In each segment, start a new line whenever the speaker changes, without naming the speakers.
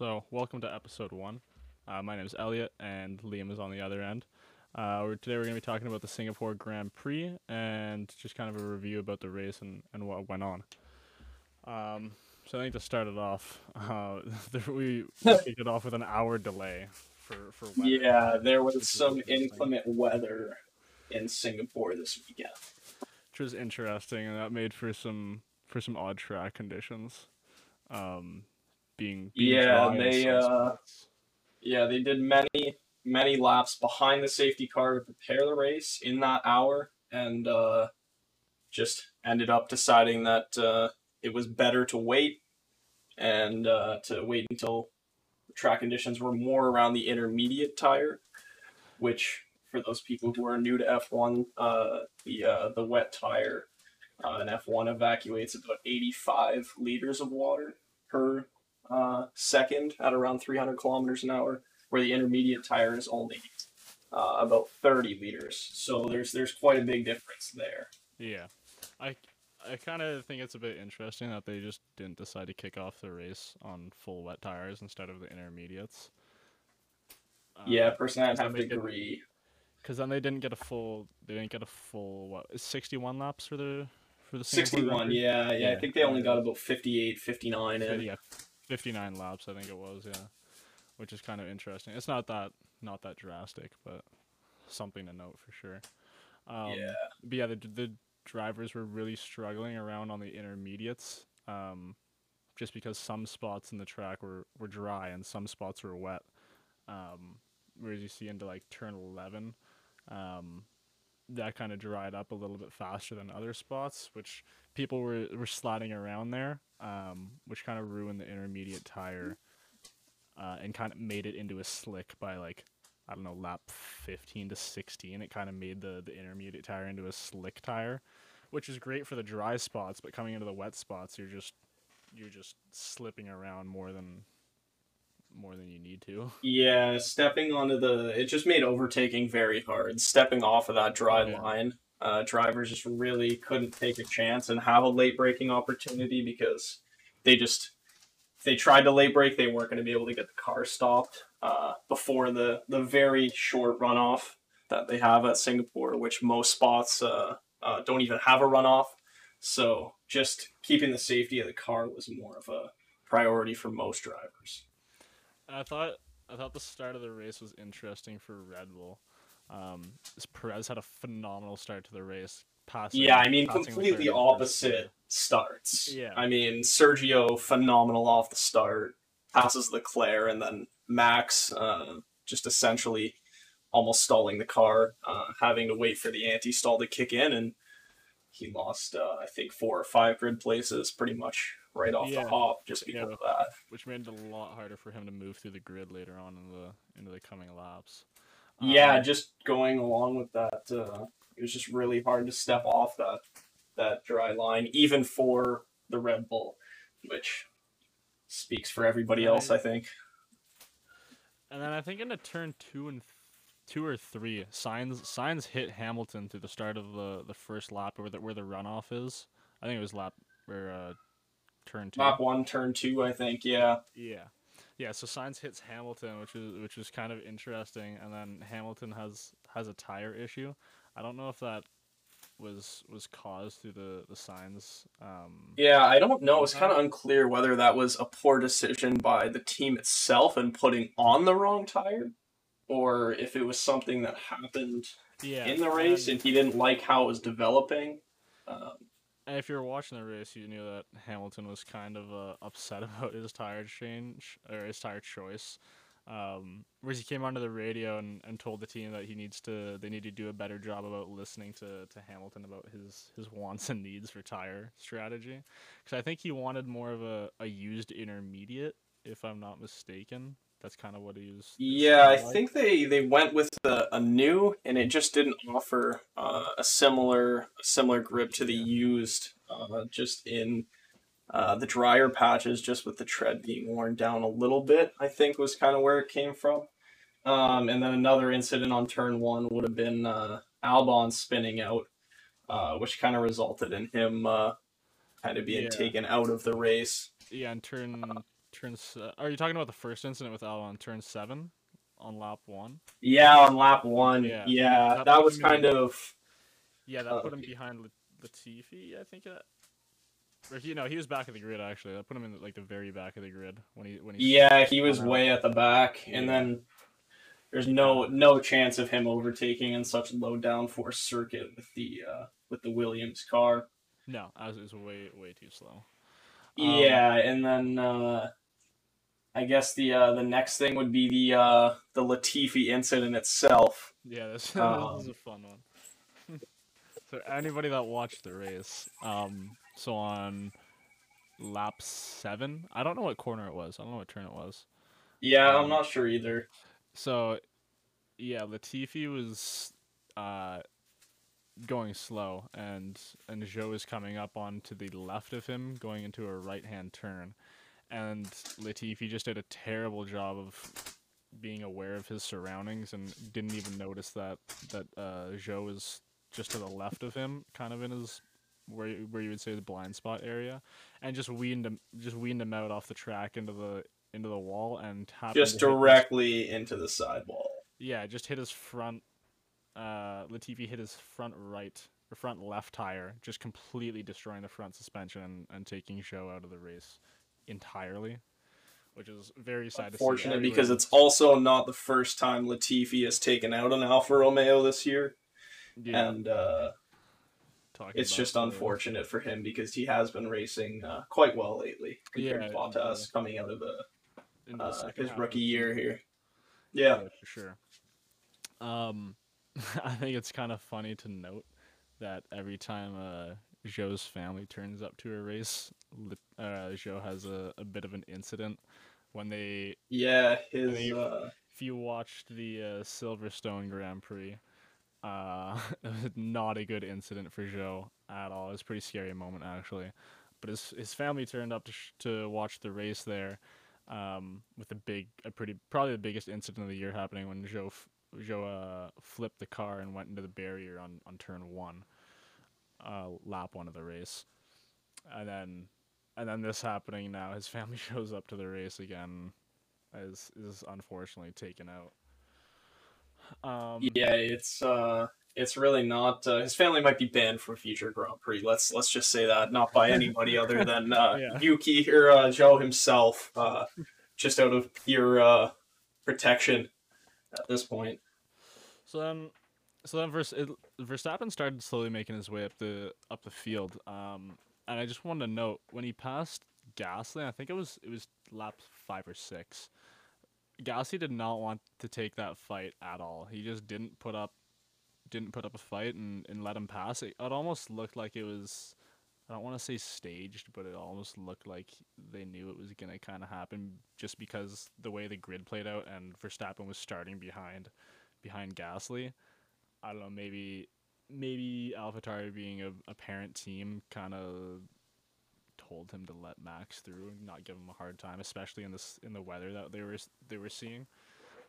So, welcome to episode one. Uh, my name is Elliott, and Liam is on the other end. Uh, we're, today, we're going to be talking about the Singapore Grand Prix and just kind of a review about the race and, and what went on. Um, so, I think to start it off, uh, we kicked it off with an hour delay for, for weather.
Yeah, there was some inclement weather in Singapore this weekend.
which was interesting, and that made for some for some odd track conditions. Um, being, being
Yeah, they, uh. Yeah, they did many, many laps behind the safety car to prepare the race in that hour, and uh, just ended up deciding that uh, it was better to wait and uh, to wait until the track conditions were more around the intermediate tire, which for those people who are new to F1, uh, the uh, the wet tire uh, in F1 evacuates about 85 liters of water per uh, second at around 300 kilometers an hour, where the intermediate tire is only uh, about 30 liters. So there's there's quite a big difference there.
Yeah, I I kind of think it's a bit interesting that they just didn't decide to kick off the race on full wet tires instead of the intermediates.
yeah, personally, I'd have to agree.
because then they didn't get a full they didn't get a full what 61 laps for the for the
61, yeah, yeah,
Yeah.
I think they only got about 58, 59 in.
yeah, 59 laps I think it was yeah, which is kind of interesting. It's not that not that drastic, but something to note for sure. Um,
yeah,
but yeah, the the drivers were really struggling around on the intermediates, um, just because some spots in the track were, were dry and some spots were wet. Um, whereas you see into like turn eleven, um, that kind of dried up a little bit faster than other spots, which people were were sliding around there, um, which kind of ruined the intermediate tire, uh, and kind of made it into a slick by like I don't know, lap 15 to 16, it kind of made the, the intermediate tire into a slick tire, which is great for the dry spots, but coming into the wet spots, you're just you're just slipping around more than more than you need to.
yeah. Stepping onto the, it just made overtaking very hard. Stepping off of that dry
Yeah.
line, uh, drivers just really couldn't take a chance and have a late braking opportunity because they just if they tried to late brake, they weren't going to be able to get the car stopped uh, before the the very short runoff that they have at Singapore, which most spots uh, uh, don't even have a runoff. So just keeping the safety of the car was more of a priority for most drivers.
I thought I thought the start of the race was interesting for Red Bull. Um, Perez had a phenomenal start to the race. Passing,
Yeah, I mean completely
Leclerc in first.
opposite starts.
Yeah.
I mean Sergio phenomenal off the start, passes Leclerc, and then Max uh, just essentially almost stalling the car, uh, having to wait for the anti-stall to kick in, and he lost uh, I think four or five grid places pretty much right off
Yeah.
the hop just because
Yeah.
of that.
which made it a lot harder for him to move through the grid later on in the into the coming laps.
Yeah,
Um,
just going along with that, uh, it was just really hard to step off that that dry line, even for the Red Bull, which speaks for everybody else, I think.
And then I think into turn two and two or three, Sainz Sainz hit Hamilton through the start of the, the first lap where the where the runoff is. I think it was lap or uh, turn two.
Lap one, turn two, I think. Yeah,
Yeah, yeah. So Sainz hits Hamilton, which is which is kind of interesting, and then Hamilton has has a tire issue. I don't know if that was was caused through the the Sainz. Um,
yeah. I don't know. It's kind of unclear whether that was a poor decision by the team itself and putting on the wrong tire, or if it was something that happened
yeah.
in the race
and-
and he didn't like how it was developing. Um,
And if you were watching the race, you knew that Hamilton was kind of uh, upset about his tire change or his tire choice. Um, whereas he came onto the radio and, and told the team that he needs to they need to do a better job about listening to, to Hamilton about his, his wants and needs for tire strategy. Because I think he wanted more of a, a used intermediate, if I'm not mistaken. That's kind of what he was.
Yeah, I
like.
think they, they went with a, a new, and it just didn't offer uh, a similar a similar grip to the used, uh, just in uh, the drier patches, just with the tread being worn down a little bit. I think was kind of where it came from. Um, and then another incident on turn one would have been uh, Albon spinning out, uh, which kind of resulted in him uh, kind of being
Yeah.
taken out of the race.
Yeah, and turn turn. Se- are you talking about the first incident with Al on turn seven, on lap one?
Yeah, on lap one.
Yeah.
Yeah,
That
that was kind of.
Yeah, that
Oh,
put him behind Lat- Latifi, I think. It, or he no, he was back of the grid actually. That put him in like the very back of the grid when he when he.
Yeah, he was
out.
way at the back, and then there's no no chance of him overtaking in such low downforce circuit with the uh, with the Williams car.
No, it was way way too slow. Um,
Yeah, and then uh, I guess the uh, the next thing would be the uh, the Latifi incident itself.
Yeah, this,
Um,
this is a fun one. so anybody that watched the race, um, so on lap seven, I don't know what corner it was. I don't know what turn it was.
Yeah,
Um,
I'm not sure either.
So, yeah, Latifi was uh, going slow, and and Zhou is coming up onto the left of him, going into a right hand turn, and Latifi just did a terrible job of being aware of his surroundings and didn't even notice that that uh, Zhou is just to the left of him, kind of in his where you- where you would say the blind spot area, and just weaned him just weaned him out off the track into the into the wall and
Just
hit his-
directly into the sidewall.
yeah, just hit his front. Uh, Latifi hit his front right or front left tire, just completely destroying the front suspension and, and taking Zhou out of the race entirely, which is very sad to see.
Unfortunate because it's also not the first time Latifi has taken out an Alfa Romeo this year,
yeah,
and uh, it's just unfortunate for him because he has been racing uh, quite well lately compared
Yeah,
to Bottas coming out of the, uh, his rookie year here. Yeah,
for sure. Um, I think it's kind of funny to note that every time uh, Zhou's family turns up to a race, uh, Zhou has a, a bit of an incident when they.
yeah, his
they-
uh,
If you watched the uh, Silverstone Grand Prix, uh, not a good incident for Zhou at all. It was a pretty scary moment actually, but his his family turned up to sh- to watch the race there, um, with a big, a pretty probably the biggest incident of the year happening when Zhou f- Zhou uh, flipped the car and went into the barrier on on turn one, uh, lap one of the race, and then and then this happening now. His family shows up to the race again, is is unfortunately taken out. Um,
yeah, it's uh, it's really not. Uh, his family might be banned from future Grand Prix. Let's let's just say that, not by anybody other than uh,
Yeah.
Yuki or uh, Zhou himself, uh, just out of pure uh, protection at this point.
So then, so then Vers- it, Verstappen started slowly making his way up the up the field. Um, and I just wanted to note when he passed Gasly, I think it was it was lap five or six. Gasly did not want to take that fight at all. He just didn't put up, didn't put up a fight and, and let him pass. It, it almost looked like it was, I don't want to say staged, but it almost looked like they knew it was gonna kind of happen just because the way the grid played out and Verstappen was starting behind behind Gasly. I don't know, maybe maybe AlphaTauri being a, a parent team kind of told him to let Max through and not give him a hard time, especially in this in the weather that they were they were seeing.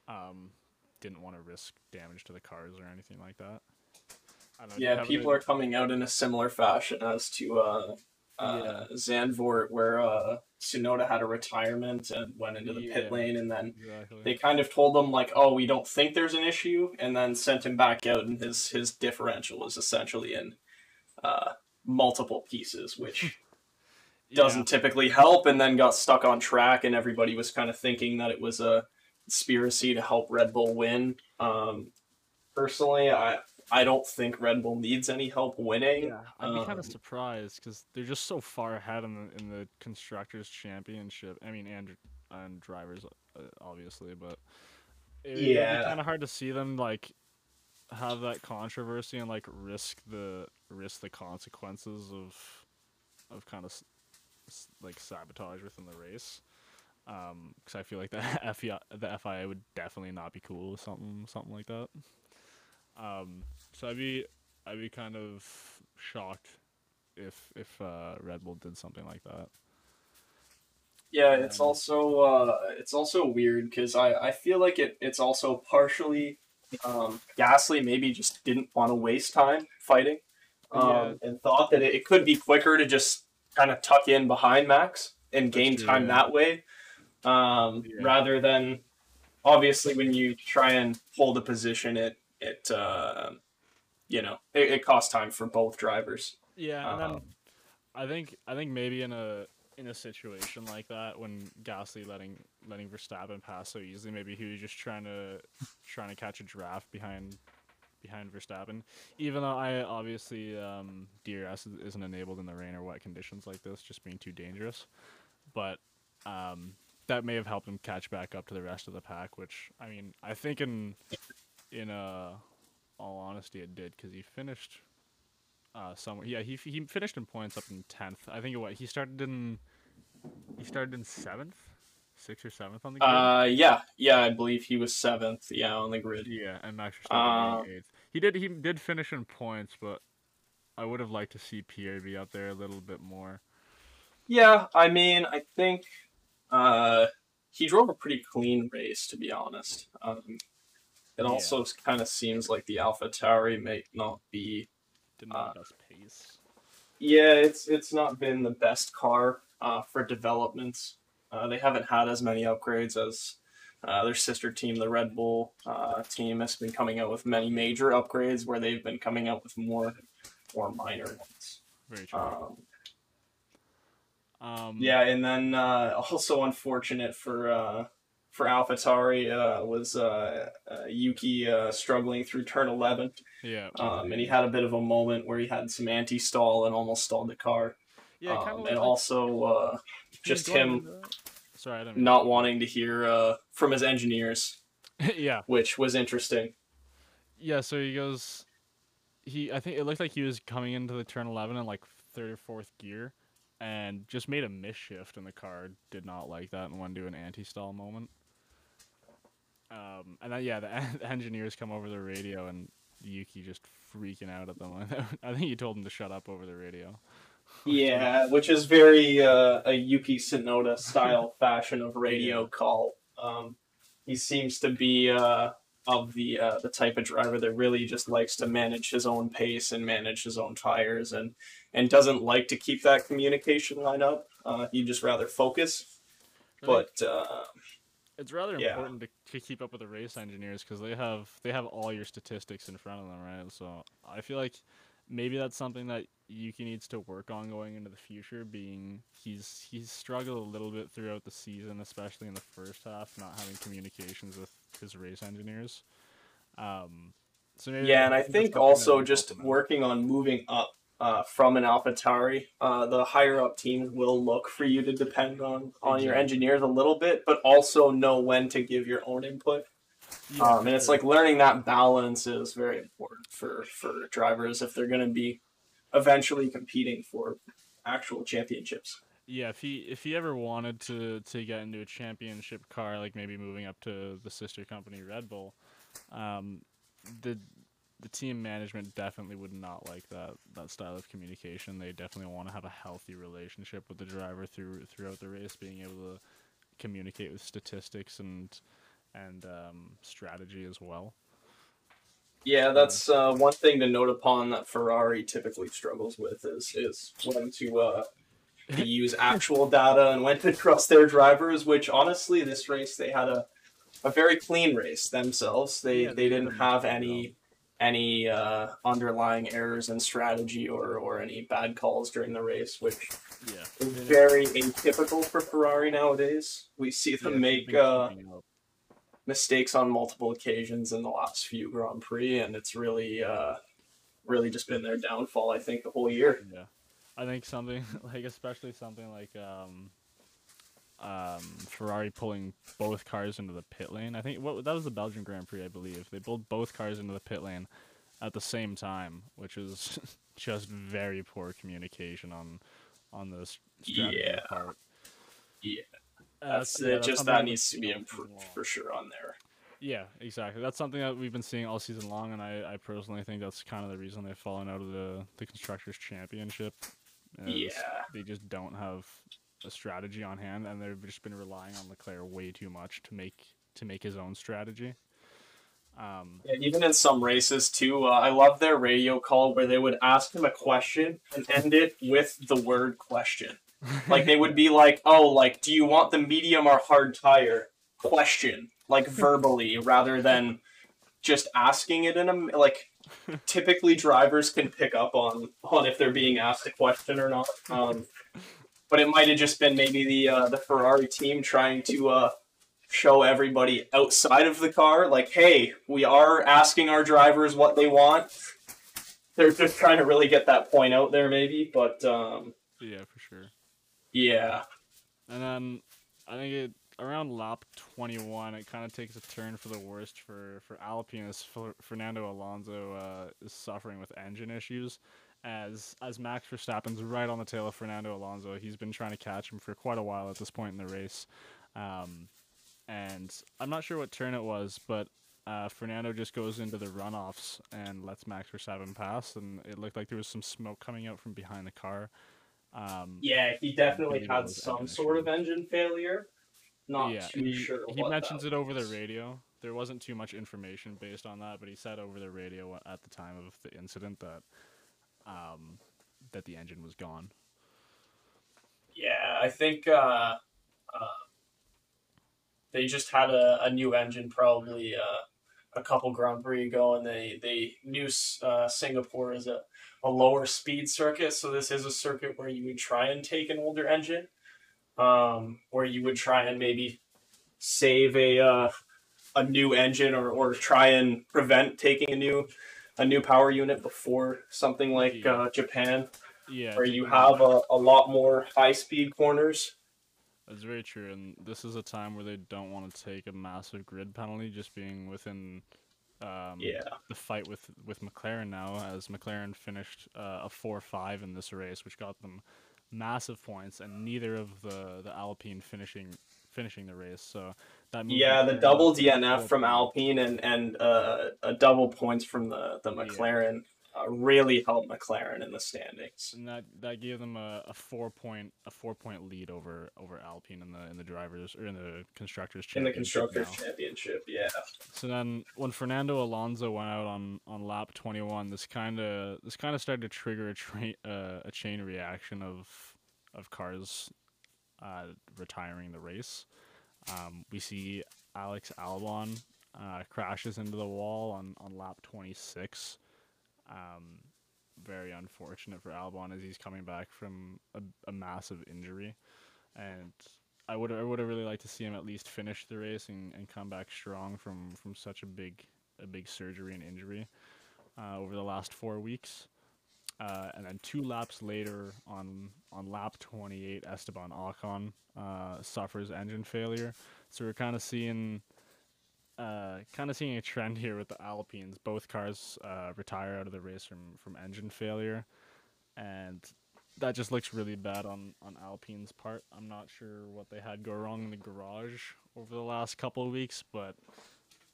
Um, didn't want to risk damage to the cars or anything like that. I don't know,
Yeah, people are coming out in a similar fashion as to uh, uh, Zandvoort, where uh, Tsunoda had a retirement and went into the
Yeah.
pit lane, and then
exactly.
they kind of told him like, "Oh, we don't think there's an issue," and then sent him back out, and his his differential is essentially in uh, multiple pieces, which
Yeah.
doesn't typically help, and then got stuck on track, and everybody was kind of thinking that it was a conspiracy to help Red Bull win. Um, personally, I I don't think Red Bull needs any help winning.
Yeah, I'd be kind
Um,
of surprised because they're just so far ahead in the in the constructors championship. I mean, and and drivers uh, obviously, but it,
Yeah.
it's kind of hard to see them like have that controversy and like risk the risk the consequences of of kind of like sabotage within the race. Um, because I feel like the FIA the FIA would definitely not be cool with something something like that. Um, so I'd be I'd be kind of shocked if if uh, Red Bull did something like that.
Yeah, it's
Um,
also uh, it's also weird because I, I feel like it, it's also partially um, Gasly maybe just didn't want to waste time fighting um, and thought that it, it could be quicker to just kind of tuck in behind Max and gain
true,
time
yeah.
that way. um,
Yeah.
rather than obviously when you try and hold a position, it it uh, you know it, it costs time for both drivers.
Yeah, and then
Um,
I think I think maybe in a in a situation like that when Gasly letting letting Verstappen pass so easily, maybe he was just trying to trying to catch a draft behind behind Verstappen. Even though I obviously um, DRS is- isn't enabled in the rain or wet conditions like this, just being too dangerous. But um, that may have helped him catch back up to the rest of the pack. Which I mean, I think in in uh, all honesty, it did because he finished uh somewhere yeah he he finished in points up in 10th i think it what he started in he started in 7th 6th or 7th on the grid
Uh, yeah, yeah, I believe he was seventh. Yeah, on the grid.
yeah and max
uh,
Verstappen being 8th he did he did finish in points but i would have liked to see pierre be up there a little bit more
Yeah, I mean, I think uh, he drove a pretty clean race, to be honest. Um, it
Yeah.
also kind of seems like the Alpha Tauri may not be.
didn't
Uh,
the best pace
Yeah, it's it's not been the best car uh, for developments. Uh, they haven't had as many upgrades as uh, their sister team, the Red Bull uh, team, has been coming out with many major upgrades, where they've been coming out with more more minor ones.
very true
Um,
um
Yeah, and then uh, also unfortunate for uh, for AlphaTauri uh, was uh, uh, Yuki uh, struggling through turn eleven,
yeah
um, and he had a bit of a moment where he had some anti-stall and almost stalled the car,
yeah
um,
kind of
and also uh, just him
sorry i didn't mean
not wanting to hear uh, from his engineers,
yeah
which was interesting.
Yeah, so he goes. He, I think it looked like he was coming into the turn eleven in like third or fourth gear, and just made a miss shift, and the car did not like that and went to an anti-stall moment. Um, and then yeah, the, en- the engineers come over the radio, and Yuki just freaking out at them. I think he told him to shut up over the radio.
Yeah, which is very uh, a Yuki Tsunoda style fashion of radio call. Um, he seems to be uh, of the uh, the type of driver that really just likes to manage his own pace and manage his own tires, and and doesn't like to keep that communication line up. Uh, he'd just rather focus. But uh,
it's rather
yeah.
important to, to keep up with the race engineers because they have they have all your statistics in front of them, right? So I feel like maybe that's something that Yuki needs to work on going into the future. Being he's he's struggled a little bit throughout the season, especially in the first half, not having communications with his race engineers. Um, so
Yeah, and I think also just
help him out.
working on moving up uh, from an AlphaTauri, uh, the higher up teams will look for you to depend on on your engineers a little bit, but also know when to give your own input.
Yeah,
um, and it's like learning that balance is very important for for drivers if they're going to be eventually competing for actual championships.
Yeah, if he if he ever wanted to to get into a championship car, like maybe moving up to the sister company Red Bull, um, the the team management definitely would not like that that style of communication. They definitely want to have a healthy relationship with the driver through throughout the race, being able to communicate with statistics and and um, strategy as well.
Yeah, that's uh, one thing to note upon that Ferrari typically struggles with is is when to uh, to use actual data and when to trust their drivers. Which honestly, this race they had a a very clean race themselves. They
Yeah,
they
they did
didn't have any any uh, underlying errors in strategy or or any bad calls during the race, which
Yeah,
is very atypical for Ferrari nowadays. We see them make uh, mistakes on multiple occasions in the last few Grand Prix, and it's really, uh, really just been their downfall. I think the whole year.
Yeah, I think something like especially something like um, um, Ferrari pulling both cars into the pit lane. I think what that was the Belgian Grand Prix, I believe. They pulled both cars into the pit lane at the same time, which is just very poor communication on on the strategy
Yeah.
part.
Yeah.
Uh,
That's
yeah,
it.
that's
Just that needs to be improved for sure on there.
Yeah, exactly. That's something that we've been seeing all season long, and I, I personally think that's kind of the reason they've fallen out of the, the constructors championship.
Yeah.
they just don't have a strategy on hand, and they've just been relying on Leclerc way too much to make to make his own strategy. Um,
Yeah, even in some races too. Uh, I love their radio call where they would ask him a question and end it with the word question. Like they would be like, "Oh, like do you want the medium or hard tire?" question, like verbally rather than just asking it in a like typically drivers can pick up on on if they're being asked a question or not. Um, but it might have just been maybe the uh, the Ferrari team trying to uh, show everybody outside of the car, like, hey, we are asking our drivers what they want. They're just trying to really get that point out there, maybe. But um,
yeah, for sure.
Yeah.
And then I think it around lap 21, it kind of takes a turn for the worst for for Alpine as Fernando Alonso uh, is suffering with engine issues. As as Max Verstappen's right on the tail of Fernando Alonso, he's been trying to catch him for quite a while at this point in the race. Um, and I'm not sure what turn it was, but uh, Fernando just goes into the runoffs and lets Max Verstappen pass, and it looked like there was some smoke coming out from behind the car. Um,
yeah, he definitely had some sort of engine failure. Not
yeah,
too
he,
sure.
He mentions it over the radio. There wasn't too much information based on that, but he said over the radio at the time of the incident that um, that the engine was gone.
Yeah, I think uh, uh, they just had a, a new engine probably uh, a couple Grand Prix ago, and they they knew uh, Singapore is a, a lower speed circuit, so this is a circuit where you would try and take an older engine, um, where you would try and maybe save a uh, a new engine or, or try and prevent taking a new a new power unit before something like
Yeah.
uh, Japan,
Yeah,
where you have a, a lot more high speed corners.
That's very true, and this is a time where they don't want to take a massive grid penalty, just being within um,
Yeah.
the fight with with McLaren now, as McLaren finished uh, a four five in this race, which got them massive points, and neither of the the Alpine finishing finishing the race. So that
Yeah, the double DNF from. Alpine and and uh, a double points from the the
Yeah.
McLaren uh, really helped McLaren in the standings.
and that that gave them a, a four point a four point lead over over Alpine in the in the drivers or in the constructors
In the constructors
now.
championship, yeah.
So then, when Fernando Alonso went out on, on lap 21, this kind of this kind of started to trigger a train uh, a chain reaction of of cars uh, retiring the race. Um, we see Alex Albon uh, crashes into the wall on, on lap 26. Um, very unfortunate for Albon as he's coming back from a, a massive injury, and I would I would have really liked to see him at least finish the race and, and come back strong from, from such a big a big surgery and injury uh, over the last four weeks. Uh, and then two laps later, on on lap 28, Esteban Ocon uh, suffers engine failure. So we're kind of seeing uh, kind of seeing a trend here with the Alpines. Both cars uh, retire out of the race from, from engine failure, and that just looks really bad on, on Alpine's part. I'm not sure what they had go wrong in the garage over the last couple of weeks, but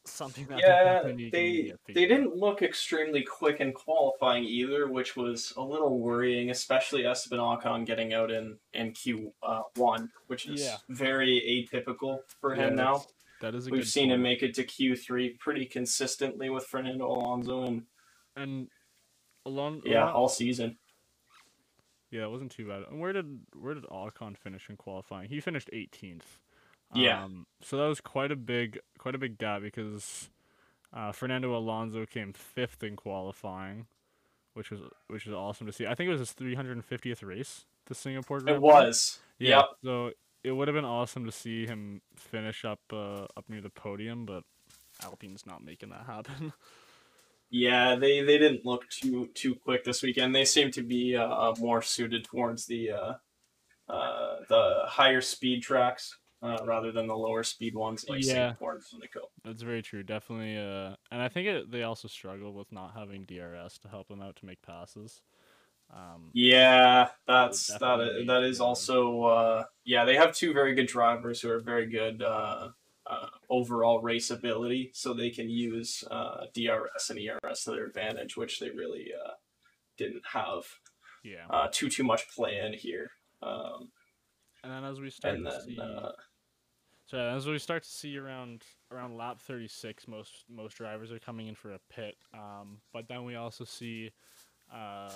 something that
Yeah, they they didn't look extremely quick in qualifying either, which was a little worrying, especially Esteban Ocon getting out in in Q uh, one, which is
Yeah.
very atypical for
Yeah,
him now.
that's- a
We've seen him make it to Q three pretty consistently with Fernando Alonso, and
and along
yeah,
along-
all season.
Yeah, it wasn't too bad. And where did where did Ocon finish in qualifying? He finished 18th.
Yeah.
Um, so that was quite a big quite a big gap because uh, Fernando Alonso came fifth in qualifying, which was which was awesome to see. I think it was his 350th race to Singapore. Grand
It was.
Yeah.
Yep.
So it would have been awesome to see him finish up uh, up near the podium, but Alpine's not making that happen.
Yeah, they, they didn't look too too quick this weekend. They seem to be uh, more suited towards the uh, uh, the higher speed tracks uh, rather than the lower speed ones like
Yeah.
Singapore and Monaco.
That's very true. Definitely. Uh, and I think it, they also struggle with not having DRS to help them out to make passes. Um,
Yeah, that's that. That is also uh, yeah. They have two very good drivers who are very good uh, uh, overall race ability, so they can use uh, DRS and ERS to their advantage, which they really uh, didn't have
yeah.
uh, too too much play in here. Um,
and then as we start
and
to see,
uh,
so as we start to see around around lap 36, most most drivers are coming in for a pit. Um, but then we also see uh,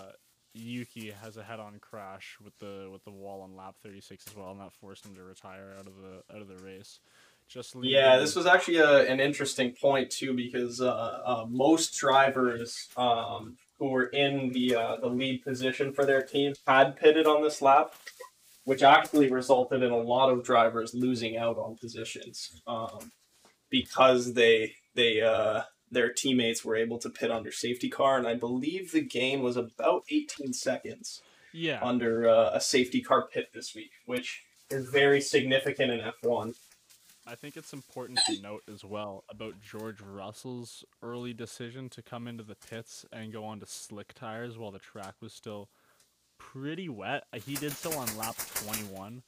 Yuki has a head-on crash with the with the wall on lap 36 as well, and that forced him to retire out of the out of the race. Just leaving-
Yeah, this was actually a, an interesting point too because uh, uh, most drivers um, who were in the uh, the lead position for their team had pitted on this lap, which actually resulted in a lot of drivers losing out on positions um, because they they uh, their teammates were able to pit under safety car, and I believe the gain was about 18 seconds
yeah,
under uh, a safety car pit this week, which is very significant in F1.
I think it's important to note as well about George Russell's early decision to come into the pits and go onto slick tires while the track was still pretty wet. Uh, He did so on lap 21.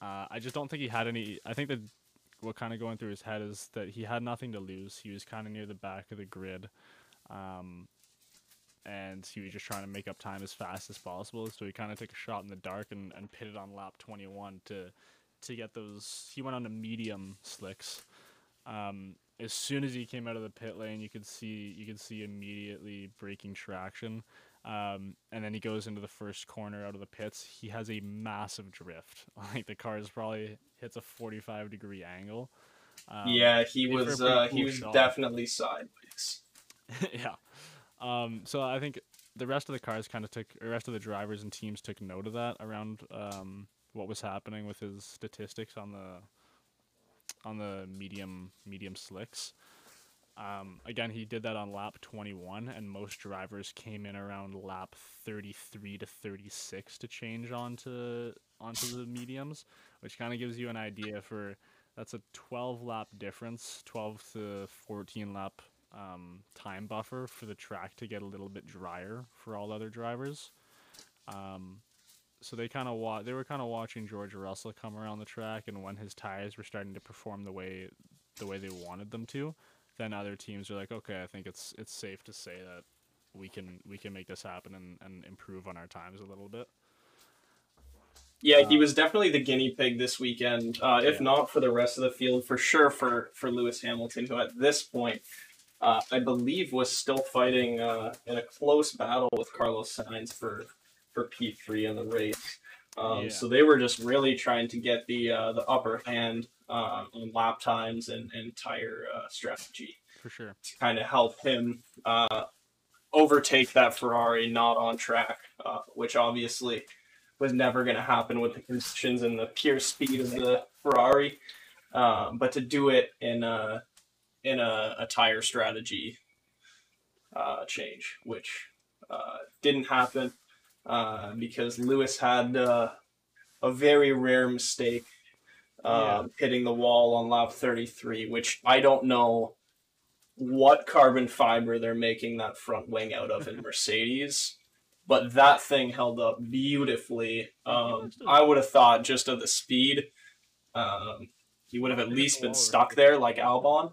Uh, I just don't think he had any. I think that what kind of going through his head is that he had nothing to lose. He was kind of near the back of the grid. Um, and he was just trying to make up time as fast as possible. So he kind of took a shot in the dark and, and pitted on lap 21 to to get those. He went on to medium slicks. Um, as soon as he came out of the pit lane, you could see you could see immediately breaking traction. Um, and then he goes into the first corner out of the pits. He has a massive drift. Like the car is probably hits a 45 degree angle. Um,
yeah, he
made for a
was uh, he was
shot.
definitely sideways.
yeah. Um, so I think the rest of the cars kind of took, or rest of the drivers and teams took note of that around um, what was happening with his statistics on the on the medium medium slicks. Um, again, he did that on lap 21, and most drivers came in around lap 33 to 36 to change onto onto the mediums, which kind of gives you an idea for that's a 12 lap difference, 12 to 14 lap um, time buffer for the track to get a little bit drier for all other drivers. Um, so they kind of wa- they were kind of watching George Russell come around the track, and when his tires were starting to perform the way the way they wanted them to, then other teams are like, okay, I think it's it's safe to say that we can we can make this happen and, and improve on our times a little bit.
Yeah, he
Uh,
was definitely the guinea pig this weekend. Uh, if
Yeah.
not for the rest of the field, for sure for for Lewis Hamilton, who at this point, uh, I believe, was still fighting uh, in a close battle with Carlos Sainz for for P three in the race. Um,
Yeah.
So they were just really trying to get the uh, the upper hand uh, on lap times and and tire uh, strategy.
For sure.
to kind of help him uh, overtake that Ferrari not on track, uh, which obviously was never going to happen with the conditions and the pure speed of the Ferrari. Um, but to do it in a in a, a tire strategy uh, change, which uh, didn't happen uh, because Lewis had uh, a very rare mistake. Uh, hitting the wall on lap 33, which I don't know what carbon fiber they're making that front wing out of in Mercedes, but that thing held up beautifully. Um, I would have thought just of the speed, um, he would have at least been stuck there like Albon,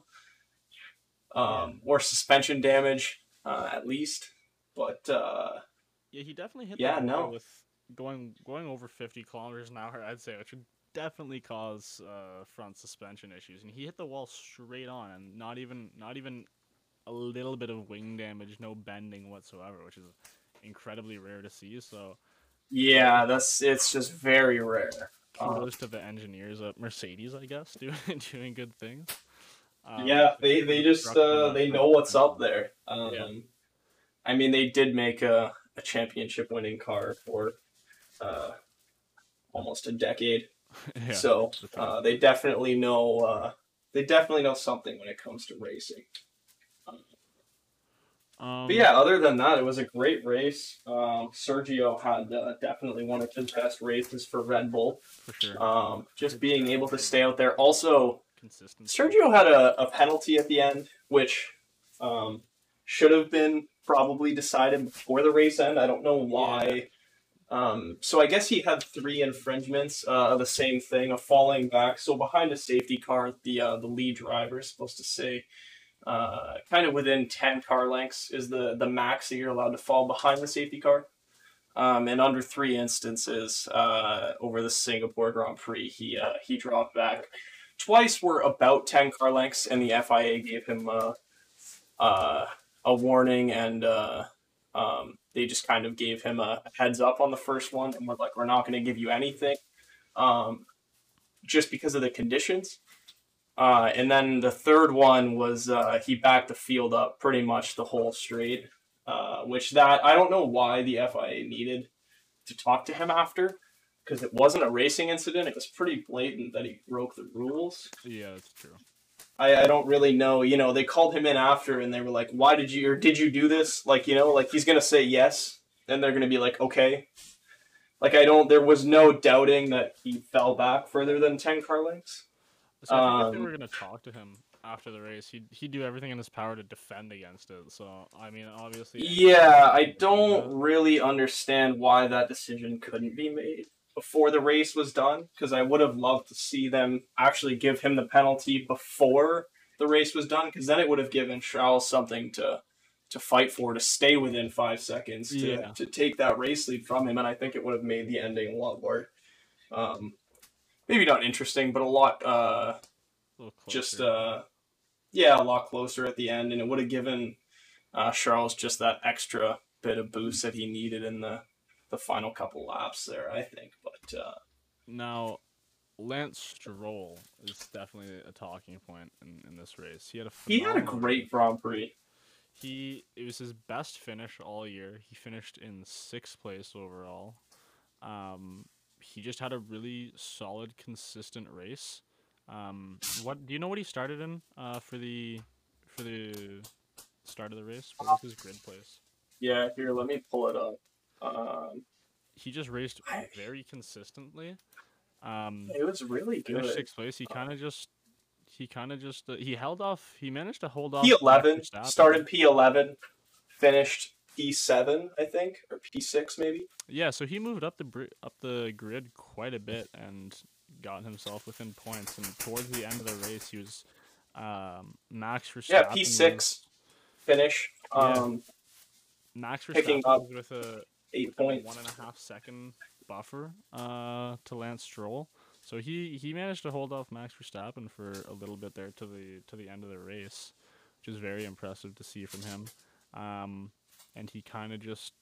um, or suspension damage uh, at least. But uh,
Yeah, he definitely hit
Yeah, no.
with going going over 50 kilometers an hour. I'd say, which would definitely cause uh, front suspension issues. And he hit the wall straight on, and not even not even a little bit of wing damage, no bending whatsoever, which is incredibly rare to see. So
yeah, that's it's just very rare. Uh,
kudos to the engineers at Mercedes, I guess, doing doing good things. Um,
yeah, they they just uh, they know what's up there. Um,
Yeah.
I mean, they did make a, a championship winning car for uh, almost a decade,
yeah,
so uh, they definitely know uh, they definitely know something when it comes to racing.
um,
But yeah, other than that, it was a great race. Um, Sergio had uh, definitely one of his best races for Red Bull.
for sure.
Um, just being able to stay out there. Also. Sergio had a, a penalty at the end, which um, should have been probably decided before the race end. I don't know why. Um, so I guess he had three infringements uh, of the same thing, of falling back. So behind a safety car, the uh, the lead driver is supposed to say, uh, kind of within ten car lengths is the the max that you're allowed to fall behind the safety car. Um, and under three instances uh, over the Singapore Grand Prix, he uh, he dropped back twice were about 10 car lengths, and the FIA gave him uh, a warning and um, they just kind of gave him a heads up on the first one and we're like, we're not going to give you anything, um, just because of the conditions. Uh, and then the third one was uh, he backed the field up pretty much the whole straight, uh, which that I don't know why the FIA needed to talk to him after because it wasn't a racing incident. It was pretty blatant that he broke the rules.
Yeah, that's true.
I, I don't really know. You know, they called him in after and they were like, why did you, or did you do this? Like, you know, like he's going to say yes. And they're going to be like, okay. Like, I don't, there was no doubting that he fell back further than 10 car lengths.
So I think if they
Um,
were gonna talk to him after the race, he'd he'd do everything in his power to defend against it. So I mean, obviously.
Yeah, I don't really understand why that decision couldn't be made before the race was done because I would have loved to see them actually give him the penalty before the race was done because then it would have given Charles something to to fight for to stay within five seconds to,
Yeah.
to take that race lead from him and I think it would have made the ending a lot more um, maybe not interesting but a lot uh,
a
just uh yeah a lot closer at the end and it would have given uh charles just that extra bit of boost that he needed in the the final couple laps there i think but uh
Now, Lance Stroll is definitely a talking point in, in this race. He had a
he had a great grand prix
He it was his best finish all year. He finished in sixth place overall. Um, he just had a really solid, consistent race. Um, what do you know? What he started in uh, for the for the start of the race? What was his grid place?
yeah here let me pull it up um
He just raced
I-
very consistently. Um,
it was really
finished
good
sixth place. He kind of just he kind of just uh, he held off. He managed to hold off.
p11 started p11 finished p7 i think or p6 maybe
Yeah, so he moved up the bri- up the grid quite a bit and got himself within points. And towards the end of the race, he was um, Max Verstappen.
yeah p6 finish
Yeah.
um
Max Verstappen
picking up
with a
eight points
one and a half second buffer uh, to Lance Stroll. So he, he managed to hold off Max Verstappen for a little bit there to the to the end of the race, which is very impressive to see from him. Um, and he kind of just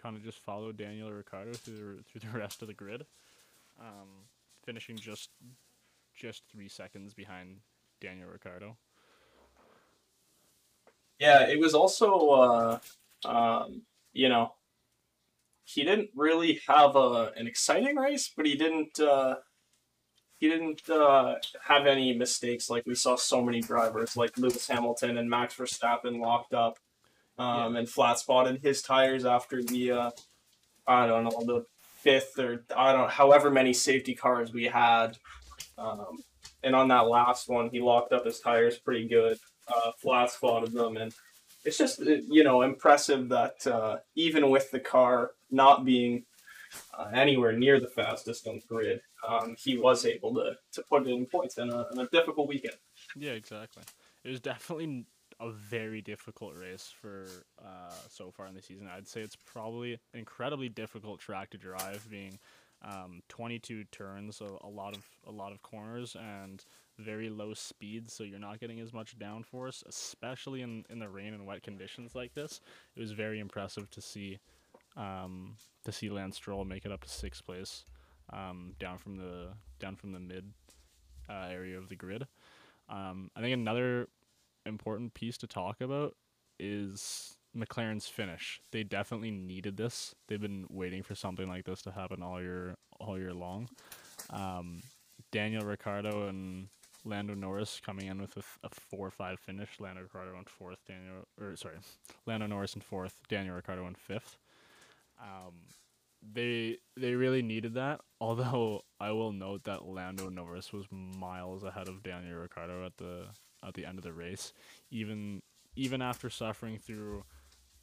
kind of just followed Daniel Ricciardo through the, through the rest of the grid, um, finishing just just three seconds behind Daniel Ricciardo.
Yeah, it was also, uh, um, you know, he didn't really have a, an exciting race, but he didn't, uh, he didn't uh, have any mistakes like we saw so many drivers like Lewis Hamilton and Max Verstappen locked up um, and flat spotted his tires after the, uh, I don't know, the fifth or I don't, however many safety cars we had. Um, and on that last one, he locked up his tires pretty good uh, flat spotted them, and it's just uh, you know impressive that uh, even with the car not being uh, anywhere near the fastest on the grid, um, he was able to, to put in points in a, in a difficult weekend.
Yeah, exactly. It was definitely a very difficult race for uh, so far in the season. I'd say it's probably an incredibly difficult track to drive, being um, 22 turns, a lot of a lot of corners, and very low speed. So you're not getting as much downforce, especially in in the rain and wet conditions like this. It was very impressive to see um, to see Lance Stroll make it up to sixth place, um, down from the down from the mid uh, area of the grid. Um, I think another important piece to talk about is McLaren's finish. They definitely needed this. They've been waiting for something like this to happen all year all year long. Um, Daniel Ricciardo and Lando Norris coming in with a four or five finish. Lando Ricciardo in fourth. Daniel or sorry, Lando Norris in fourth. Daniel Ricciardo in fifth. Um, they they really needed that. Although I will note that Lando Norris was miles ahead of Daniel Ricciardo at the at the end of the race, even even after suffering through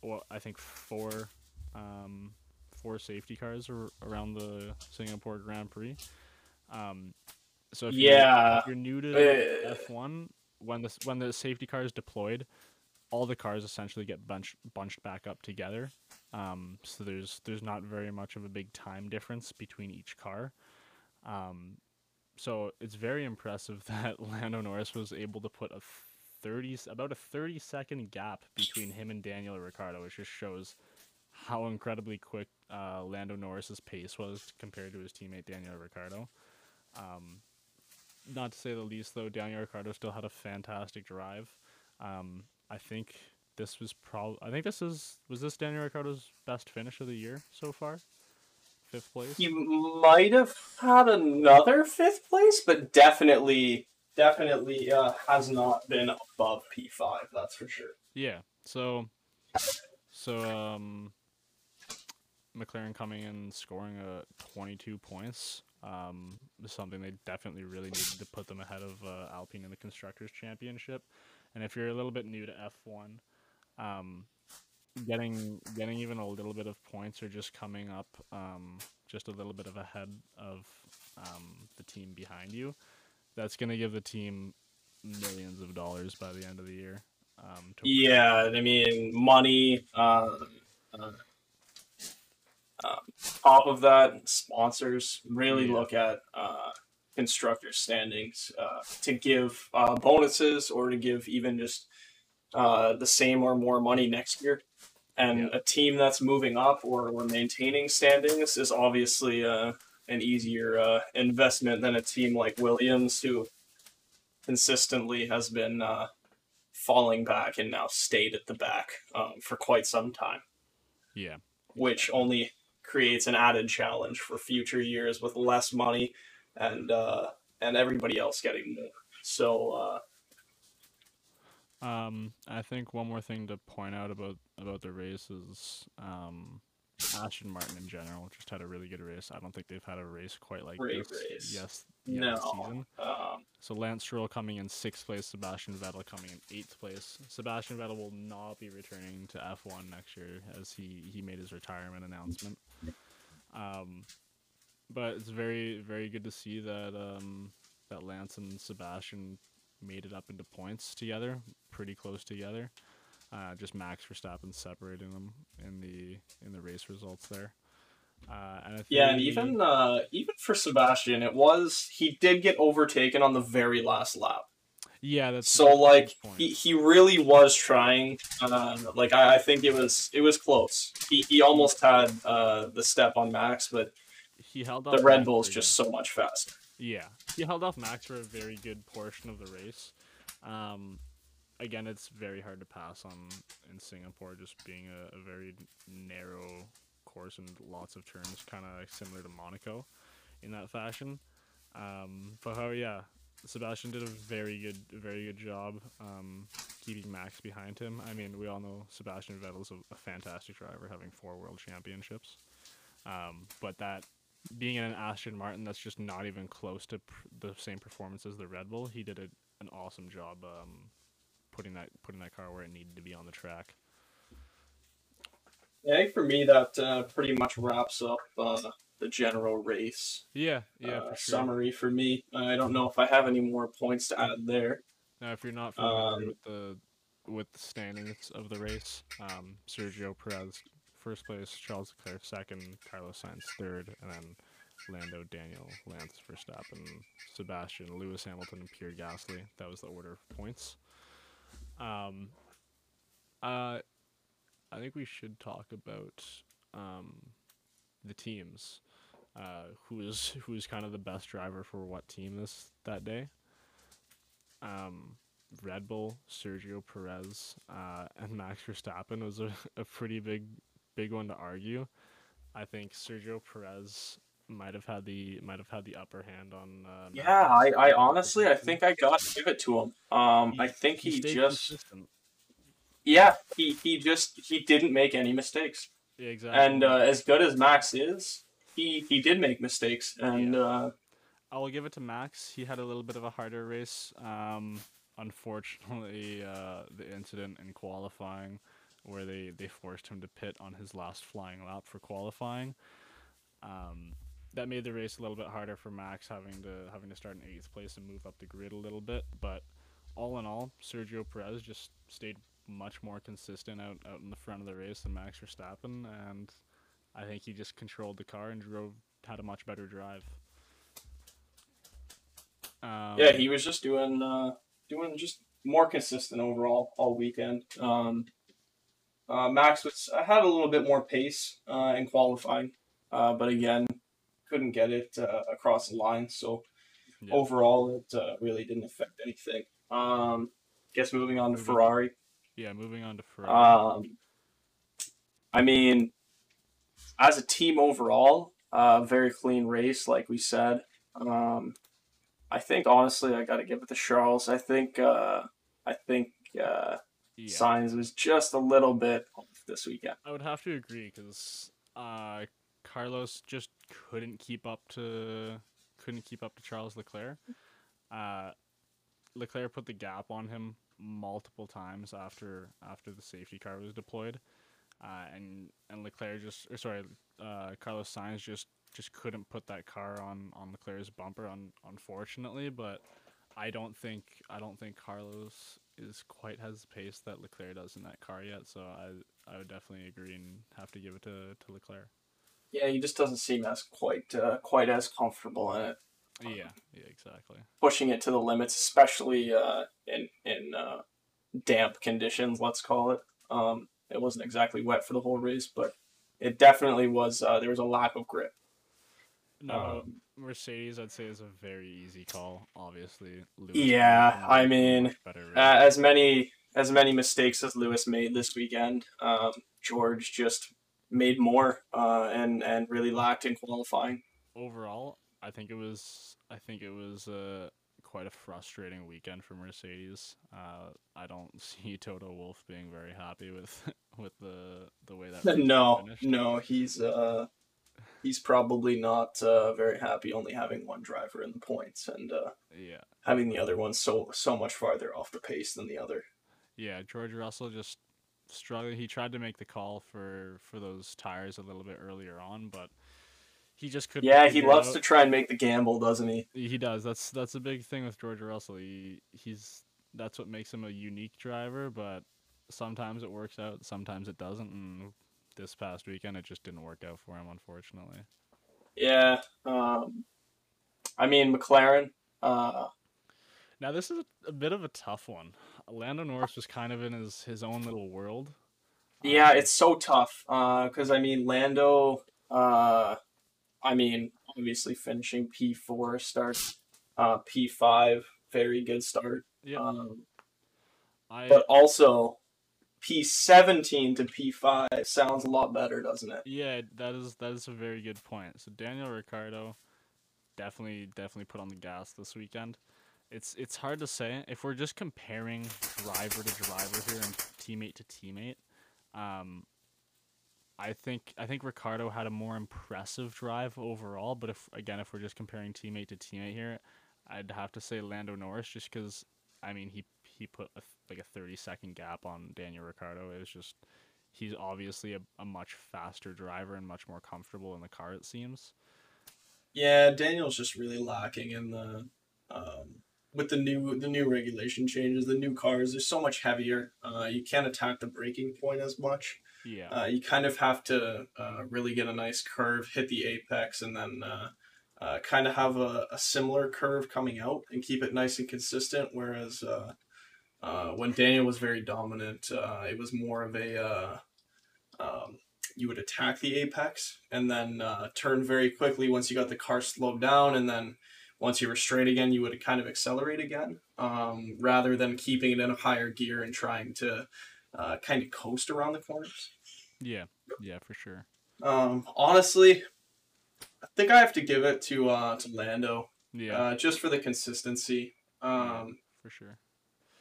what I think four um, four safety cars around the Singapore Grand Prix. Um, so if you're-
Yeah.
if you're new to
Uh,
F1, when the when the safety car is deployed, all the cars essentially get bunched bunched back up together. Um, so there's there's not very much of a big time difference between each car. Um, so it's very impressive that Lando Norris was able to put a 30 s- about a 30 second gap between him and Daniel Ricciardo, which just shows how incredibly quick uh, Lando Norris's pace was compared to his teammate Daniel Ricciardo. Um, not to say the least, though, Daniel Ricciardo still had a fantastic drive. Um, I think this was probably. I think this is was this Daniel Ricciardo's best finish of the year so far. Fifth place.
He might have had another fifth place, but definitely, definitely uh, has not been above P five. That's for sure.
Yeah. So, so um, McLaren coming in scoring a 22 points um, something they definitely really needed to put them ahead of uh, Alpine in the constructors championship. And if you're a little bit new to F1, um, getting getting even a little bit of points or just coming up um, just a little bit of ahead of um, the team behind you, that's going to give the team millions of dollars by the end of the year. Um,
Yeah, I mean, money. Uh, uh, um, top of that, sponsors really
Yeah.
look at uh, constructor standings uh, to give uh, bonuses or to give even just uh, the same or more money next year. And
Yeah.
a team that's moving up or, or maintaining standings is obviously uh, an easier uh, investment than a team like Williams, who consistently has been uh, falling back and now stayed at the back um, for quite some time
yeah.
which only creates an added challenge for future years with less money and uh, and everybody else getting more. So uh,
Um, I think one more thing to point out about about the race is um, Aston Martin in general just had a really good race. I don't think they've had a race quite like
Great
this.
race.
Yes, yeah,
no,
season.
um,
So Lance Stroll coming in sixth place, Sebastian Vettel coming in eighth place. Sebastian Vettel will not be returning to F1 next year as he he made his retirement announcement. Um, but it's very very good to see that um that Lance and Sebastian made it up into points together, pretty close together. Uh, just Max Verstappen separating them in the in the race results there. Uh, and I
yeah, and even uh, even for Sebastian, it was he did get overtaken on the very last lap.
Yeah, that's
So like he, he really was trying. Uh, like I, I think it was it was close. He, he almost had uh, the step on Max, but
he held off
the Red Bull's just so much faster.
Yeah, he held off Max for a very good portion of the race. Um, again, it's very hard to pass on in Singapore, just being a, a very narrow course and lots of turns, kind of similar to Monaco in that fashion. Um, but how, yeah, Sebastian did a very good, very good job um, keeping Max behind him. I mean, we all know Sebastian Vettel's a, a fantastic driver, having four world championships. Um, but that being in an Aston Martin that's just not even close to pr- the same performance as the Red Bull, he did a, an awesome job um, putting that putting that car where it needed to be on the track.
I think for me that uh, pretty much wraps up uh, the general race
Yeah, yeah,
uh,
for sure.
summary for me. I don't know if I have any more points to add there.
Now, if you're not familiar
Um,
with the with the standings of the race, um, Sergio Perez first place, Charles Leclerc second, Carlos Sainz third, and then Lando, Daniel, Lance Verstappen, Sebastian, Lewis Hamilton, and Pierre Gasly. That was the order of points. Um, uh, I think we should talk about um, the teams. Uh, who is who is kind of the best driver for what team this that day? um, Red Bull, Sergio Perez, uh, and Max Verstappen was a, a pretty big big one to argue. I think Sergio Perez might have had the might have had the upper hand on. Uh,
Yeah, I, I honestly I think I got to give it to him. Um, I think he,
stayed
just
consistent.
yeah he, he just he didn't make any mistakes.
yeah, exactly.
And uh, as good as Max is, he he did make mistakes. And uh,
I will give it to Max. He had a little bit of a harder race. Um, unfortunately, uh, the incident in qualifying, where they, they forced him to pit on his last flying lap for qualifying, um, that made the race a little bit harder for Max, having to having to start in eighth place and move up the grid a little bit. But all in all, Sergio Perez just stayed much more consistent out, out in the front of the race than Max Verstappen, and I think he just controlled the car and drove had a much better drive. Um,
yeah, he was just doing uh, doing just more consistent overall all weekend. Um, Uh, Max was I had a little bit more pace uh, in qualifying, uh, but again, couldn't get it uh, across the line. So
Yeah.
overall, it uh, really didn't affect anything. Um, guess moving on to
Moving-
Ferrari.
Yeah, moving on to Ferrari.
Um, I mean, as a team overall, uh, very clean race, like we said. Um, I think honestly, I got to give it to Charles. I think uh, I think uh,
yeah.
Sainz was just a little bit off this weekend.
I would have to agree because uh, Carlos just couldn't keep up to couldn't keep up to Charles Leclerc. Uh, Leclerc put the gap on him multiple times after after the safety car was deployed, uh, and and Leclerc just or sorry, uh, Carlos Sainz just just couldn't put that car on on Leclerc's bumper. Un- unfortunately, but I don't think I don't think Carlos is quite has the pace that Leclerc does in that car yet. So I I would definitely agree and have to give it to, to Leclerc.
Yeah, he just doesn't seem as quite uh, quite as comfortable in it,
Yeah, yeah, exactly.
pushing it to the limits, especially uh, in in uh, damp conditions. Let's call it. Um, it wasn't exactly wet for the whole race, but it definitely was. Uh, there was a lack of grip.
No,
Um,
Mercedes, I'd say is a very easy call. Obviously, Lewis
Yeah, I mean,
much better race.
Uh, as many as many mistakes as Lewis made this weekend, um, George just made more uh, and and really lacked in qualifying.
overall, I think it was I think it was uh, quite a frustrating weekend for Mercedes. Uh, I don't see Toto Wolff being very happy with with the the way that
No,
finished.
no, he's uh, he's probably not uh, very happy only having one driver in the points and uh,
Yeah,
having the other one so so much farther off the pace than the other.
yeah. George Russell just struggling. He tried to make the call for for those tires a little bit earlier on, but he just couldn't.
Yeah, he loves
out.
to try and make the gamble, doesn't he?
He does. That's that's a big thing with George Russell. He he's that's what makes him a unique driver, but sometimes it works out, sometimes it doesn't, and this past weekend it just didn't work out for him unfortunately.
Yeah. Um, I mean McLaren. Uh,
Now this is a, bit of a tough one. Lando Norris was kind of in his his own little world.
Yeah,
Um,
it's so tough. Because I mean, Lando. Uh, I mean, obviously finishing P four starts uh, P five. Very good start.
yeah.
Um,
I
but also P seventeen to P five sounds a lot better, doesn't it?
yeah, that is that is a very good point. So Daniel Ricciardo definitely definitely put on the gas this weekend. It's it's hard to say if we're just comparing driver to driver here and teammate to teammate. Um, I think I think Ricciardo had a more impressive drive overall, but if again if we're just comparing teammate to teammate here, I'd have to say Lando Norris just because I mean he he put a, like a thirty second gap on Daniel Ricciardo. It was just he's obviously a, a much faster driver and much more comfortable in the car. It seems.
Yeah, Daniel's just really lacking in the um, with the new the new regulation changes. The new cars are so much heavier. Uh, you can't attack the braking point as much.
Yeah.
Uh, you kind of have to uh, really get a nice curve, hit the apex, and then uh, uh, kind of have a, a similar curve coming out and keep it nice and consistent. Whereas uh, uh, when Daniel was very dominant, it was more of a um, you would attack the apex and then turn very quickly once you got the car slowed down, and then once you were straight again, you would kind of accelerate again, um, rather than keeping it in a higher gear and trying to uh, kind of coast around the corners.
yeah. Yeah. For sure.
Um, honestly, I think I have to give it to uh, to Lando,
Yeah.
uh, just for the consistency, um,
for sure.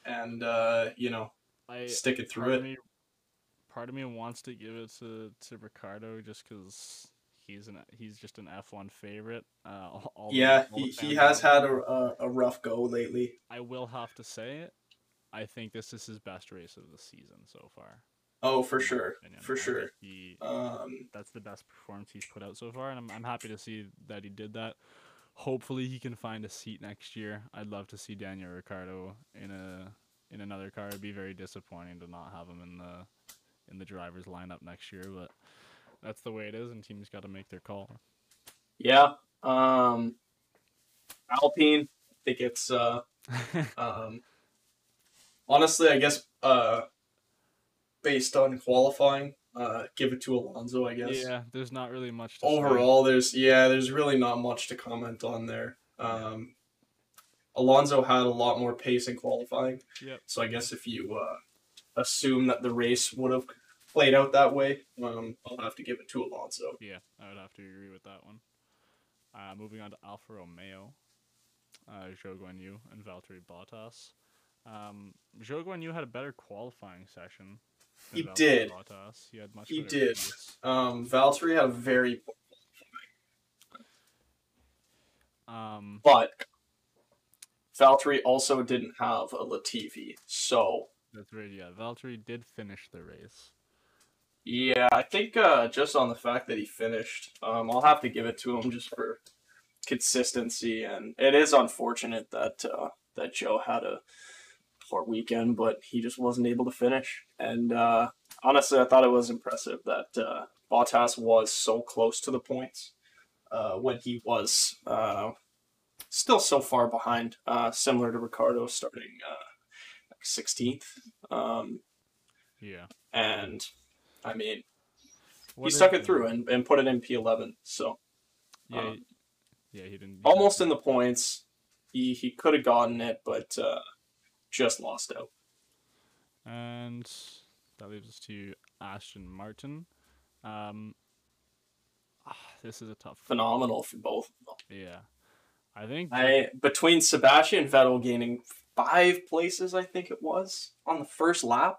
and uh, you know,
I
stick it through it.
me, part of me wants to give it to to Ricciardo just because he's an he's just an F one favorite. Uh, all- all the-
Yeah,
the
he, he has had a, a, a rough go lately.
I will have to say it. I think this is his best race of the season so far.
Oh, for sure, for
I
sure.
He
Um,
that's the best performance he's put out so far, and I'm I'm happy to see that he did that. Hopefully, he can find a seat next year. I'd love to see Daniel Ricciardo in a in another car. It'd be very disappointing to not have him in the in the drivers lineup next year, but that's the way it is, and teams got to make their call.
yeah. Um, Alpine, I think it's uh, um, honestly, I guess uh, based on qualifying. Uh, give it to Alonso, I guess.
Yeah, there's not really much to say.
Overall, there's yeah, there's really not much to comment on there. Um, Alonso had a lot more pace in qualifying.
Yep.
So I guess if you uh, assume that the race would have played out that way, um, I'll have to give it to Alonso.
Yeah, I would have to agree with that one. Uh, moving on to Alfa Romeo, uh, Zhou Guanyu and Valtteri Bottas. Um, Zhou Guanyu had a better qualifying session.
He
Valtteri
did.
Bottas. He had much.
He did. Um, Valtteri had a very,
Um,
but Valtteri also didn't have a Latifi, so
that's right. Yeah, Valtteri did finish the race.
Yeah, I think uh, just on the fact that he finished, um, I'll have to give it to him just for consistency. And it is unfortunate that uh, that Zhou had a poor weekend, but he just wasn't able to finish. And uh, honestly, I thought it was impressive that uh, Bottas was so close to the points uh, when he was uh, still so far behind, uh, similar to Ricciardo starting uh, like 16th. Um,
Yeah.
and I mean,
What
he stuck it through and, and put it in P11. So
Yeah.
um,
yeah, he didn't. he
almost
didn't-
in the points. He he could have gotten it, but uh, just lost out.
And that leaves us to Aston Martin. Um, ah, this is a tough.
Phenomenal for both. of them.
Yeah, I think.
I between Sebastian Vettel gaining five places, I think it was on the first lap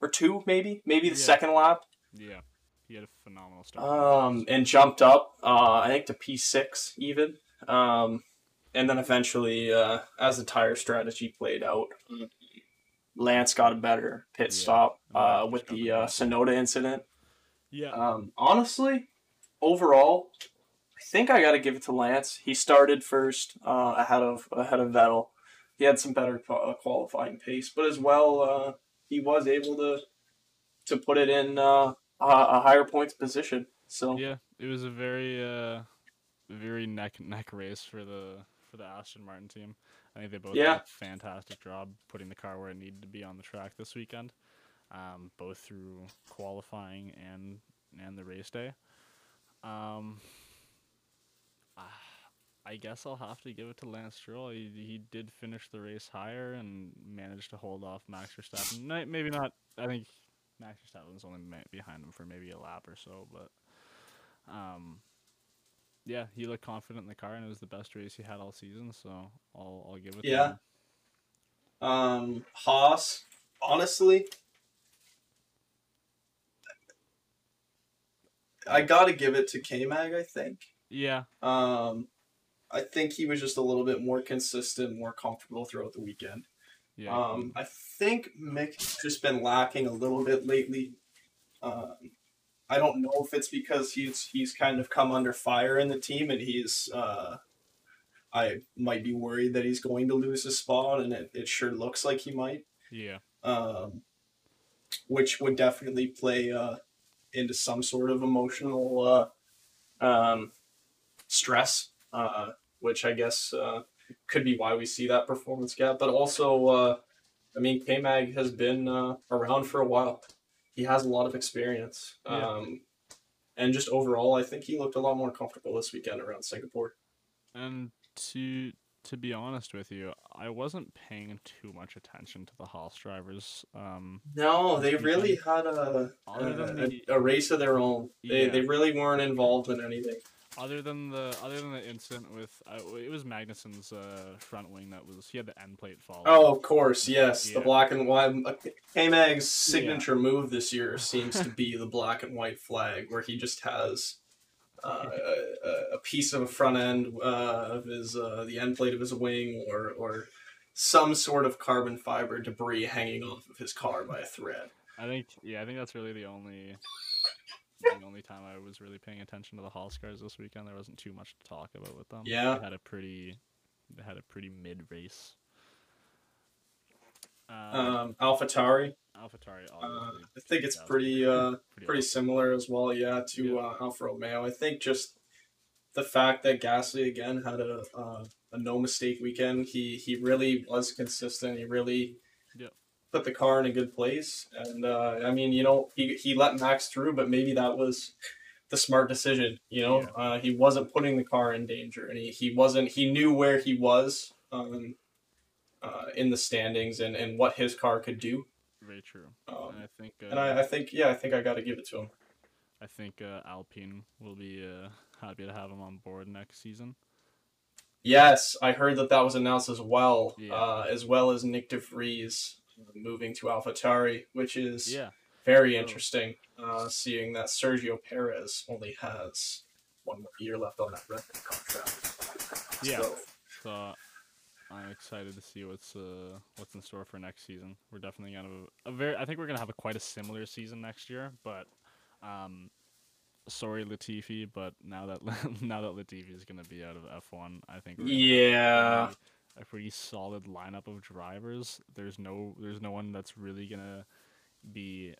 or two, maybe maybe the
Yeah.
second lap.
yeah, he had a phenomenal start.
Um, and jumped up, uh, I think to P6 even. Um, and then eventually, uh, as the tire strategy played out, Lance got a better pit
Yeah,
stop uh, with the uh, Tsunoda incident.
yeah,
Um, honestly, overall, I think I got to give it to Lance. He started first uh, ahead of ahead of Vettel. He had some better qualifying pace, but as well, uh, he was able to to put it in uh, a, a higher points position. So
yeah. It was a very, uh, very neck neck race for the for the Aston Martin team. I think they both
Yeah.
did a fantastic job putting the car where it needed to be on the track this weekend, um, both through qualifying and and the race day. Um, I guess I'll have to give it to Lance Stroll. He, he did finish the race higher and managed to hold off Max Verstappen. Maybe not. I think Max Verstappen was only behind him for maybe a lap or so, but um, yeah, he looked confident in the car, and it was the best race he had all season. So I'll I'll give it. to
Yeah. Um, Haas, honestly, I gotta give it to K Mag. I think.
Yeah.
Um, I think he was just a little bit more consistent, more comfortable throughout the weekend.
Yeah.
Um, I think Mick's just been lacking a little bit lately. Um, I don't know if it's because he's he's kind of come under fire in the team, and he's. Uh, I might be worried that he's going to lose his spot, and it, it sure looks like he might.
yeah.
Um, which would definitely play uh, into some sort of emotional uh, um, stress, uh, which I guess uh, could be why we see that performance gap. But also, uh, I mean, K Mag has been uh, around for a while. He has a lot of experience.
Yeah.
Um, and just overall, I think he looked a lot more comfortable this weekend around Singapore.
And to to be honest with you, I wasn't paying too much attention to the Haas drivers. Um,
No, they really had a, a, a race of their own. They,
Yeah.
they really weren't involved in anything.
Other than the other than the incident with uh, it was Magnussen's uh, front wing that was he had the end plate fall.
Oh, of course, yes. The black and white. K-Mag's signature move this year seems to be the black and white flag, where he just has uh, a, a piece of a front end uh, of his uh, the end plate of his wing, or or some sort of carbon fiber debris hanging off of his car by a thread.
I think yeah, I think that's really the only the only time I was really paying attention to the Haas cars this weekend. There wasn't too much to talk about with them.
Yeah.
they had a pretty they had a pretty mid race. Um,
Um, AlphaTauri,
AlphaTauri,
uh. I think it's pretty uh,
pretty,
pretty
awesome.
similar as well, yeah, to
Yeah.
uh, Alfa Romeo. I think just the fact that Gasly again had a uh, a no mistake weekend. He he really was consistent. He really. Put the car in a good place. And uh, I mean, you know, he he let Max through, but maybe that was the smart decision. You know,
Yeah.
uh, he wasn't putting the car in danger, and he, he wasn't. He knew where he was um, uh, in the standings and and what his car could do.
Very true.
Um,
and I think uh,
and I, I think yeah, I think I got to give it to him.
I think uh, Alpine will be uh, happy to have him on board next season.
Yes, I heard that that was announced as well,
Yeah.
uh, as well as Nyck de Vries moving to AlphaTauri, which is
Yeah,
very
So-
interesting. Uh, seeing that Sergio Perez only has one more year left on that Red Bull contract.
Yeah.
So,
so I'm excited to see what's uh what's in store for next season. We're definitely gonna have a, a very. I think we're gonna have a quite a similar season next year, but um, sorry Latifi, but now that now that Latifi is gonna be out of F1, I think we're gonna a pretty- solid lineup of drivers. There's no there's no one that's really gonna be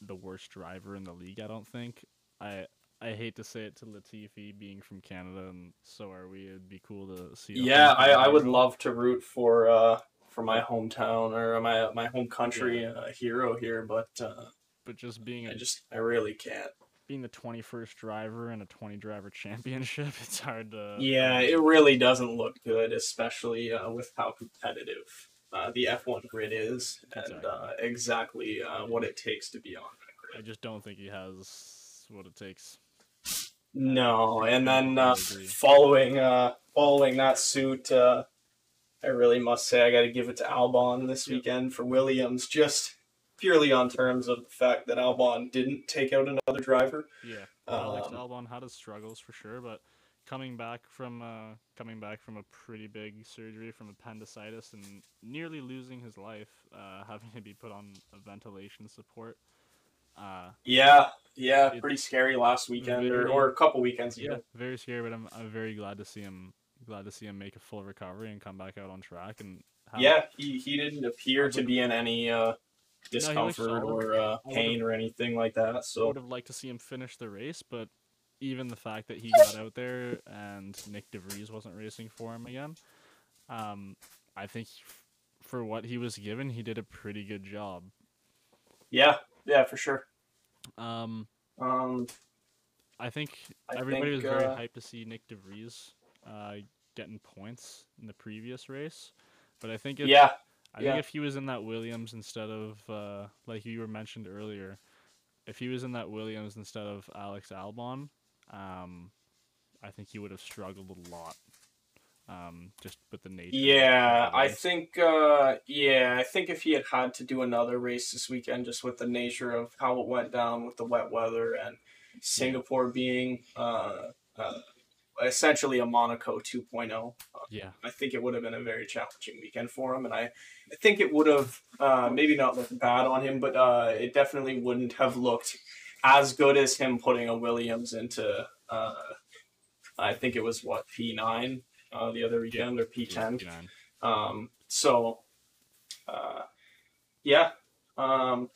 the worst driver in the league. I don't think. I I hate to say it to Latifi being from Canada, and so are we. It'd be cool to see.
yeah, I, I would love to root for uh, for my hometown or my my home country uh, hero here, but uh,
but just being
I
a,
just I really can't.
Being the 21st driver in a 20 driver championship, it's hard to.
Yeah, it really doesn't look good, especially uh, with how competitive uh, the F1 grid is and
Exactly.
uh, exactly uh, what it takes to be on that
I just don't think he has what it takes.
No, and then uh, following uh, following that suit, uh, I really must say I got to give it to Albon this
Yep.
weekend for Williams, just purely on terms of the fact that Albon didn't take out another driver.
Yeah, Alex
Um,
Albon had his struggles for sure, but coming back from uh, coming back from a pretty big surgery from appendicitis and nearly losing his life, uh, having to be put on a ventilation support. Uh,
Yeah, yeah, pretty scary last weekend or,
Very-
or a couple weekends
yeah,
even.
very scary, but I'm I'm very glad to see him glad to see him make a full recovery and come back out on track and have,
Yeah, he, he didn't appear to be in any uh, discomfort
solid.
or uh, pain or anything like that. So I
would have liked to see him finish the race, but even the fact that he got out there and Nyck de Vries wasn't racing for him again, um, I think for what he was given, he did a pretty good job.
yeah, yeah, for sure.
Um,
Um,
I think
I
everybody
think,
was very
uh,
hyped to see Nyck de Vries uh, getting points in the previous race, but I think it,
yeah,
I
yeah.
think if he was in that Williams instead of uh, like you were mentioned earlier, if he was in that Williams instead of Alex Albon, um, I think he would have struggled a lot. Um, just with the nature.
yeah. I think, uh, yeah, I think if he had had to do another race this weekend, just with the nature of how it went down with the wet weather and Singapore being uh, uh, essentially a Monaco 2.0,
Yeah,
I think it would have been a very challenging weekend for him, and I, I think it would have uh, maybe not looked bad on him, but uh, it definitely wouldn't have looked as good as him putting a Williams into. Uh, I think it was what P nine uh, the other weekend or P ten.
59.
Um, so, uh, yeah. Um,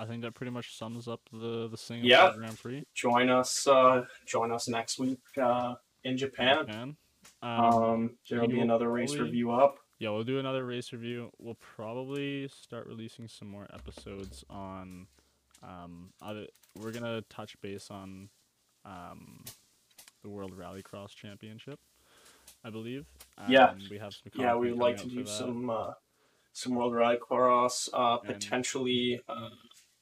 I think that pretty much sums up the the Singapore
Yeah.
Grand Prix.
join us. Uh, join us next week uh, in Japan.
Japan. Um,
Um, there'll be another race
probably-
review up.
yeah, we'll do another race review. We'll probably start releasing some more episodes on. Um, other, we're gonna touch base on, um, the World Rallycross Championship, I believe.
Yeah.
Um, we have some.
yeah, we would like to do
that.
some uh, some World Rallycross, uh,
And-
potentially uh,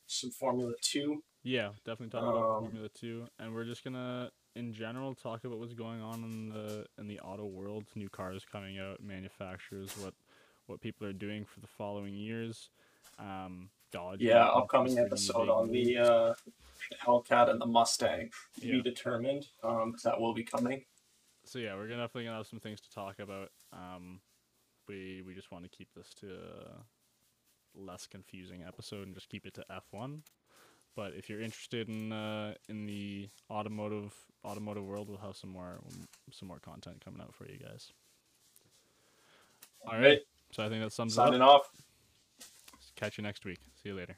some Formula Two.
Yeah, definitely talk about
Um,
Formula Two, and we're just gonna, in general, talk about what's going on in the in the auto world. New cars coming out, manufacturers, what what people are doing for the following years. Um, Dodge.
Yeah, upcoming episode on the uh, Hellcat and the Mustang to
Yeah.
be determined. Um, that will be coming.
So yeah, we're gonna definitely gonna have some things to talk about. Um, we we just want to keep this to a less confusing episode and just keep it to F1. But if you're interested in uh, in the automotive automotive world, we'll have some more some more content coming out for you guys. All
right.
So I think that sums it up.
signing off.
Catch you next week. See you later.